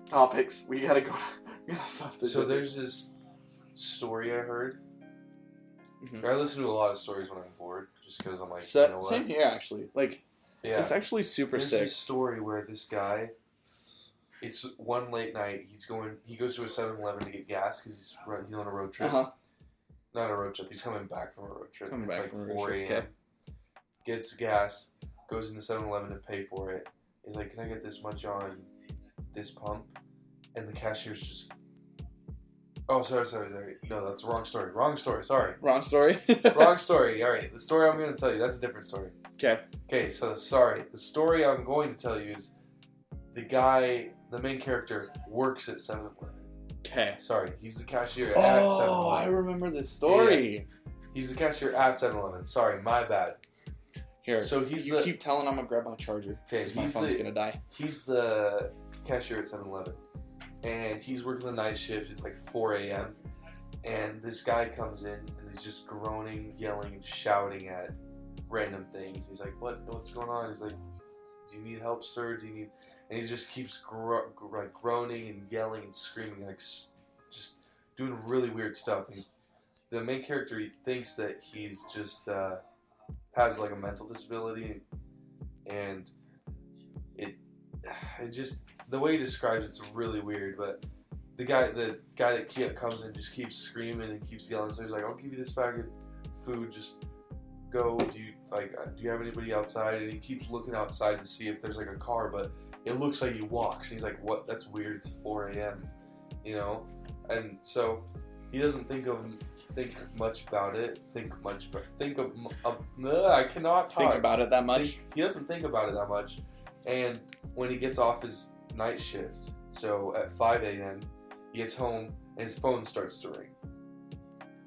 topics. We gotta go. We gotta stop this. So there's this story I heard. Mhm. I listen to a lot of stories when I'm bored, just because I'm like, you know same here actually. Like Yeah. it's actually super There's sick. this story where this guy, it's one late night. He's going. He goes to a 7-Eleven to get gas because he's he's on a road trip. huh. Not a road trip. He's coming back from a road trip. Coming it's back like from road 4 trip, a.m. okay. Gets gas. Goes into 7-Eleven to pay for it. He's like, "Can I get this much on this pump?" And the cashier's just. Oh, sorry, sorry, sorry. No, that's wrong story. Wrong story. Sorry. Wrong story. Wrong story. All right, the story I'm going to tell you, that's a different story. Okay. Okay, so sorry. The story I'm going to tell you is the guy, the main character, works at 7 Eleven. Okay. Sorry, he's the cashier at 7 Oh, I remember this story. He's the cashier at 7 Eleven. Sorry, my bad. Here. So he's you the keep telling I'm gonna grab my charger. okay, my phone's the, gonna die. he's the cashier at 7 Eleven. And he's working the night shift. It's like 4 a.m. And this guy comes in and he's just groaning, yelling, and shouting at random things. He's like, "What? What's going on?" He's like, "Do you need help, sir? Do you need?" And he just keeps gro- like groaning and yelling and screaming, like just doing really weird stuff. And the main character he thinks that he's just uh, has like a mental disability, and it it just the way he describes it's really weird. But the guy the guy that ke- comes and just keeps screaming and keeps yelling. So he's like, "I'll give you this bag of food. Just go. Do you like? uh, Do you have anybody outside?" And he keeps looking outside to see if there's like a car, but it looks like he walks. And he's like, "What? That's weird. It's 4 a.m. You know." And so he doesn't think of think much about it. Think much, think of. ugh, I cannot talk. Think about it that much. Think- he doesn't think about it that much. And when he gets off his night shift, so at 5 a.m., he gets home and his phone starts to ring.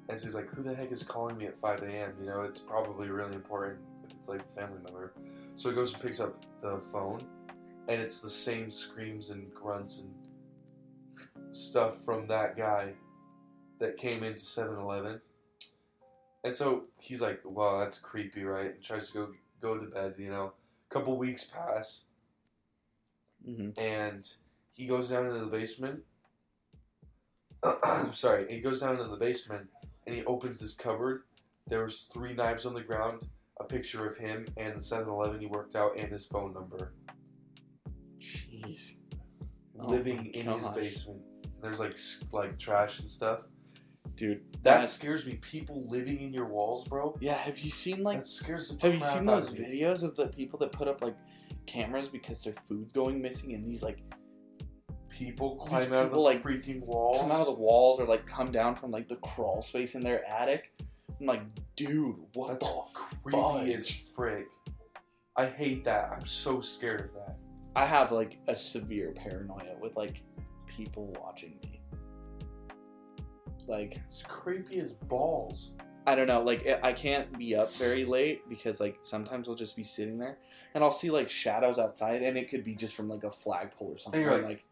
And so he's like, who the heck is calling me at 5 a.m.? You know, it's probably really important if it's like a family member. So he goes and picks up the phone, and it's the same screams and grunts and stuff from that guy that came into 7 Eleven. And so he's like, wow, that's creepy, right? And tries to go go to bed, you know. A couple weeks pass, hmm and he goes down into the basement. Sorry, he goes down into the basement and he opens this cupboard. There was three knives on the ground, a picture of him and the 7-Eleven he worked out, and his phone number. Jeez. Oh living my in his basement. There's like like trash and stuff. Dude, That that- scares me. People living in your walls, bro. Yeah, have you seen like that scares the have you seen those videos of the people that put up like cameras because their food's going missing and these like People climb out of the like, freaking walls. come out of the walls or like come down from like the crawl space in their attic? I'm like, dude, what That's the creepy fudge? as frick. I hate that. I'm so scared of that. I have like a severe paranoia with like people watching me. Like It's creepy as balls. I don't know, like I- I can't be up very late because like sometimes I'll just be sitting there and I'll see like shadows outside and it could be just from like a flagpole or something. And you're like- like,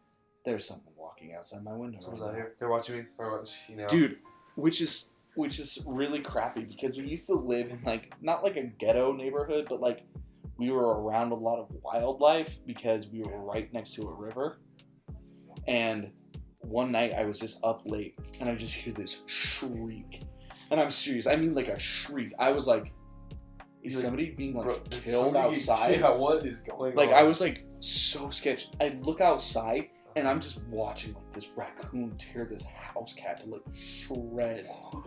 there's someone walking outside my window. Someone's right out now." here. They're watching me. They're watching, you know. dude which is which is really crappy because we used to live in like not like a ghetto neighborhood but like we were around a lot of wildlife because we were right next to a river and one night i was just up late and i just hear this shriek and i'm serious i mean like a shriek i was like is like, somebody being like Bro, killed outside? Yeah, what is going Like on? I was like so sketched. I look outside and I'm just watching like this raccoon tear this house cat to like shreds.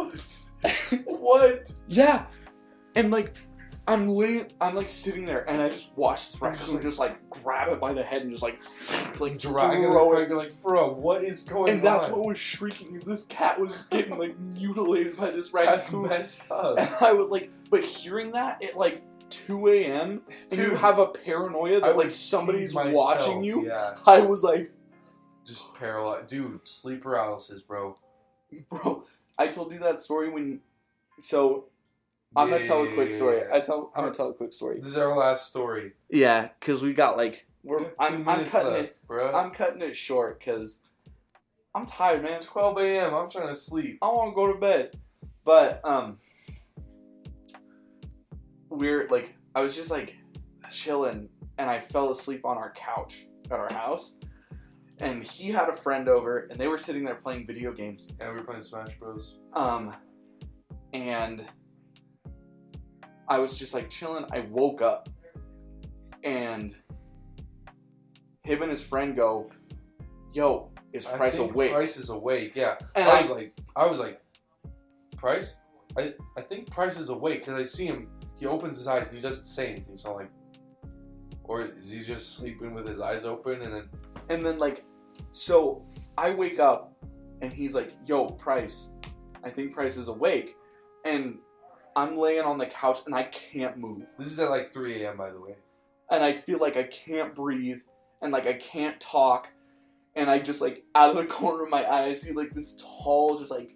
What? what? yeah, and like I'm laying, I'm like sitting there and I just watch this raccoon just like grab it by the head and just like like Dragging it. it. You're like, bro, what is going on? And that's what was shrieking is this cat was getting like mutilated by this That's raccoon. messed up. And I would like, but hearing that at like 2 a.m. and you have a paranoia that like somebody's watching you. Yeah, I was like, just paralyzed. Dude, sleep paralysis, bro. bro, I told you that story when. So I'm gonna tell a quick story. I tell. I'm gonna tell a quick story. This is our last story. Yeah, cause we got like We we're. two I'm, I'm cutting left, it. bro. I'm cutting it short because I'm tired, man. It's 12 a.m. I'm trying to sleep. I want to go to bed. But um we're like I was just like chilling and I fell asleep on our couch at our house. And he had a friend over and they were sitting there playing video games. And we were playing Smash Bros. Um and I was just like chilling. I woke up and him and his friend go, Yo, is I Price think awake? Price is awake. Yeah. and I I was like, I was like, Price. I I think Price is awake because I see him. He opens his eyes and he doesn't say anything. So I'm like, or is he just sleeping with his eyes open and then? And then like, so I wake up and he's like, "Yo, Price, I think Price is awake," and I'm laying on the couch and I can't move, This is at like 3 a.m. by the way. and I feel like I can't breathe and like I can't talk, and I just like out of the corner of my eye I see like this tall just like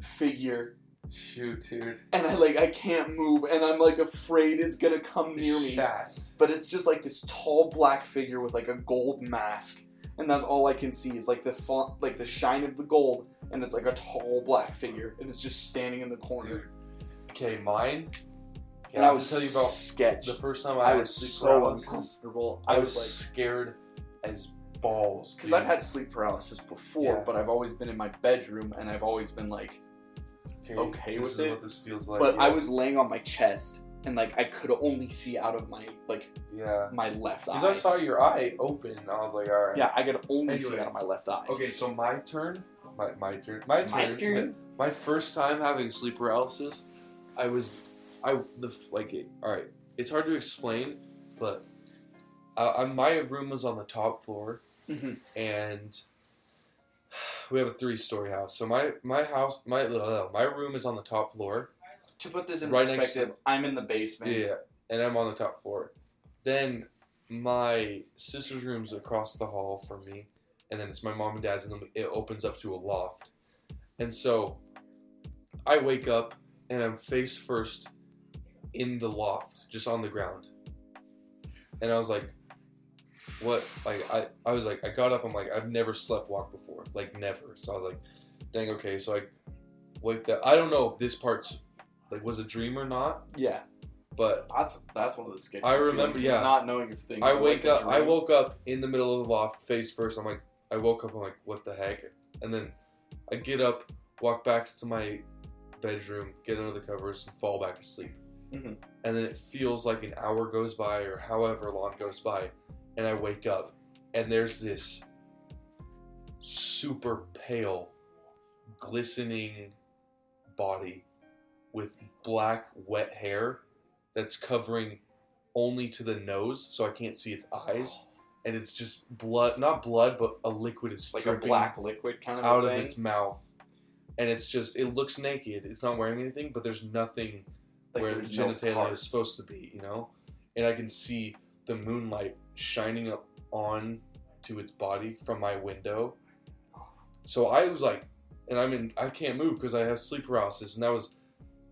figure, Shoot, dude. and I like I can't move, and I'm like afraid it's gonna come near me. Chat. but it's just like this tall black figure with like a gold mask and that's all i can see is like the font like the shine of the gold and it's like a tall black figure and it's just standing in the corner Dude. Okay, mine. Okay, and I i was tell you about sketched the first time I, i was sleep so paralysis. uncomfortable I i was was like scared as balls. because i've had sleep paralysis before Yeah. but i've always been in my bedroom and i've always been like okay, okay this with is it, what this feels like. but yeah. i was laying on my chest and like i could only see out of my like yeah. my left eye. Because I saw your eye open, I was like, all right. yeah i could only see Anyway. out of my left eye Okay, so my turn. My my turn. My turn. My turn? My first time having sleep paralysis, I was, I the like it. All right, it's hard to explain, but uh, I, my room was on the top floor, Mhm. and we have a three-story house. So my my house, my uh, my room is on the top floor. to put this in Right perspective i'm in the basement Yeah, and I'm on the top floor. Then my sister's room's across the hall from me, and then it's my mom and dad's, and then it opens up to a loft. And so I wake up and I'm face first in the loft, just on the ground. And I was like, what? Like, I, I was like, I got up, I'm like, I've never slept walk before. Like, never. So I was like, dang, okay. So I wake up. I don't know if this part's, like, was a dream or not, yeah but That's that's one of the sketches. I remember- yeah. not knowing if things. I wake like a up. I woke up in the middle of the loft, face first. I'm like, I woke up. I'm like, what the heck? And then I get up, walk back to my bedroom, get under the covers, and fall back asleep. Mhm. And then it feels like an hour goes by, or however long goes by, and I wake up, and there's this super pale, glistening body with black, wet hair that's covering only to the nose, so I can't see its eyes, and it's just blood, not blood, but a liquid is like a black liquid kind of out of thing. its mouth, and it's just it looks naked. It's not wearing anything, but there's nothing like where there's no genitalia is supposed to be, you know. And I can see the moonlight shining up on to its body from my window. So I was like, and I'm in, I can't move because I have sleep paralysis, and I was,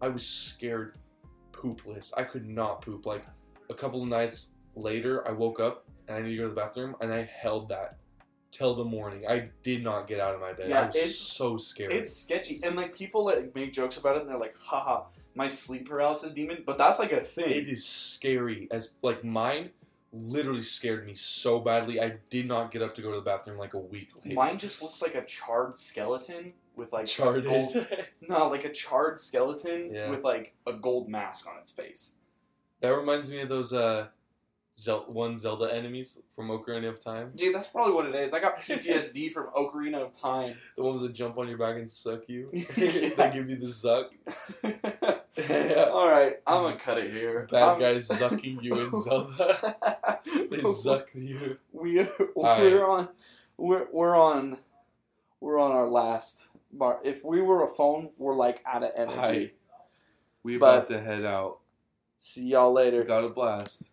I was scared, poopless. I could not poop. Like a couple of nights later, I woke up and I needed to go to the bathroom, and I held that till the morning. I did not get out of my bed. Yeah, I was it's- so scared. It's sketchy, and like people like make jokes about it, and they're like, "Haha, my sleep paralysis demon," but that's like a thing. It is scary as like mine literally scared me so badly. I did not get up to go to the bathroom like a week later. Mine just looks like a charred skeleton with like a charted. gold- no, like a charred skeleton Yeah. with like a gold mask on its face. That reminds me of those uh, Zel- one Zelda enemies from Ocarina of Time. Dude, that's probably what it is. I got PTSD from Ocarina of Time. The ones that jump on your back and suck you. Yeah. they give you the zuck. All right, I'm gonna cut it here. Bad I'm- guys zucking you in Zelda. they zuck you. We we're right. on we're we're on we're on our last bar. If we were a phone, we're like out of energy. Hi. We But- about to head out. See y'all later. Got a blast.